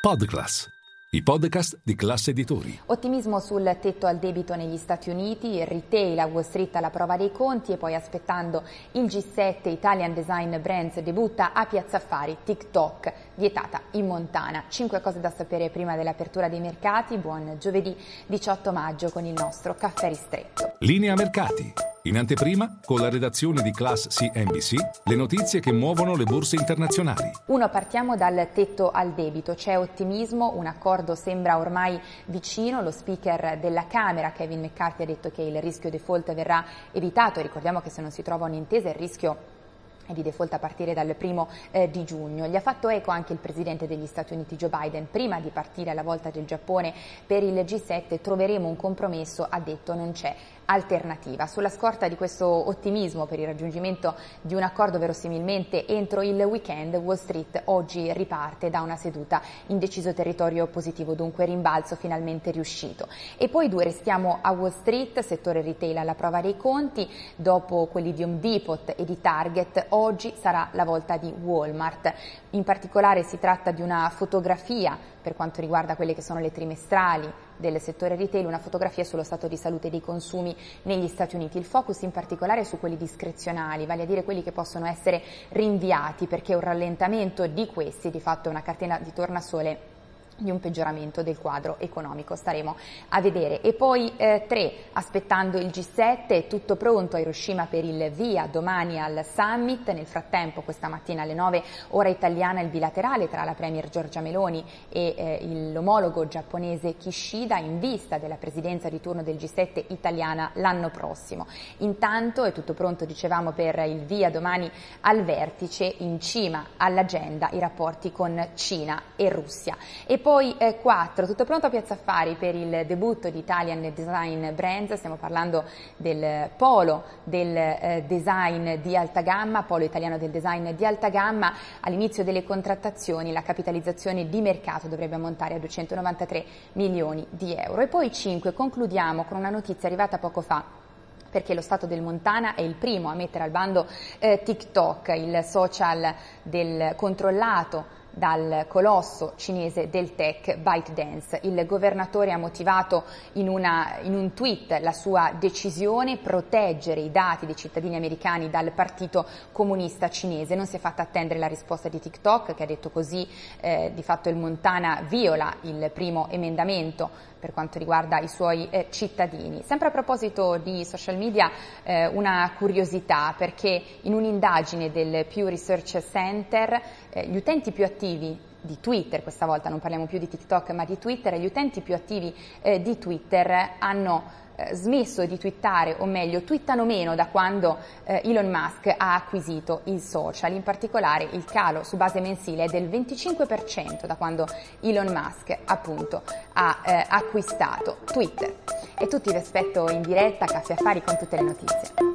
Podclass, i podcast di classe editori. Ottimismo sul tetto al debito negli Stati Uniti, il retail a Wall Street alla prova dei conti e poi aspettando il G7 Italian Design Brands debutta a Piazza Affari TikTok, vietata in Montana. Cinque cose da sapere prima dell'apertura dei mercati. Buon giovedì 18 maggio con il nostro caffè ristretto. Linea mercati. In anteprima, con la redazione di Class CNBC, le notizie che muovono le borse internazionali. Uno, partiamo dal tetto al debito. C'è ottimismo, un accordo sembra ormai vicino. Lo speaker della Camera, Kevin McCarthy, ha detto che il rischio default verrà evitato. Ricordiamo che se non si trova un'intesa il rischio di default a partire dal primo eh, di giugno. Gli ha fatto eco anche il presidente degli Stati Uniti Joe Biden. Prima di partire alla volta del Giappone per il G7 troveremo un compromesso, ha detto non c'è alternativa. Sulla scorta di questo ottimismo per il raggiungimento di un accordo verosimilmente entro il weekend, Wall Street oggi riparte da una seduta in deciso territorio positivo, dunque rimbalzo finalmente riuscito. E poi due restiamo a Wall Street, settore retail alla prova dei conti, dopo quelli di Home Depot e di Target, oggi sarà la volta di Walmart. In particolare si tratta di una fotografia per quanto riguarda quelle che sono le trimestrali del settore retail, una fotografia sullo stato di salute dei consumi negli Stati Uniti. Il focus in particolare è su quelli discrezionali, vale a dire quelli che possono essere rinviati perché un rallentamento di questi di fatto è una catena di tornasole di un peggioramento del quadro economico, staremo a vedere. E poi eh, tre, aspettando il G7, è tutto pronto a Hiroshima per il via domani al summit, nel frattempo questa mattina alle 9 ora italiana il bilaterale tra la Premier Giorgia Meloni e eh, l'omologo giapponese Kishida in vista della presidenza di turno del G7 italiana l'anno prossimo. Intanto è tutto pronto, dicevamo, per il via domani al vertice, in cima all'agenda i rapporti con Cina e Russia. E poi poi eh, 4, tutto pronto a Piazza Affari per il debutto di Italian Design Brands, stiamo parlando del polo del eh, design di alta gamma, polo italiano del design di alta gamma, all'inizio delle contrattazioni la capitalizzazione di mercato dovrebbe ammontare a 293 milioni di euro. E poi 5, concludiamo con una notizia arrivata poco fa perché lo Stato del Montana è il primo a mettere al bando eh, TikTok, il social del controllato dal colosso cinese del tech ByteDance. Il governatore ha motivato in, una, in, un tweet la sua decisione proteggere i dati dei cittadini americani dal partito comunista cinese. Non si è fatta attendere la risposta di TikTok che ha detto così eh, di fatto il Montana viola il primo emendamento per quanto riguarda i suoi eh, cittadini. Sempre a proposito di social media, eh, una curiosità perché in un'indagine del Pew Research Center eh, gli utenti più attivi di Twitter, questa volta non parliamo più di TikTok ma di Twitter, gli utenti più attivi eh, di Twitter hanno eh, smesso di twittare, o meglio, twittano meno da quando eh, Elon Musk ha acquisito il social. In particolare il calo su base mensile è del 25% da quando Elon Musk appunto ha eh, acquistato Twitter. E tutti vi aspetto in diretta a Caffè Affari con tutte le notizie.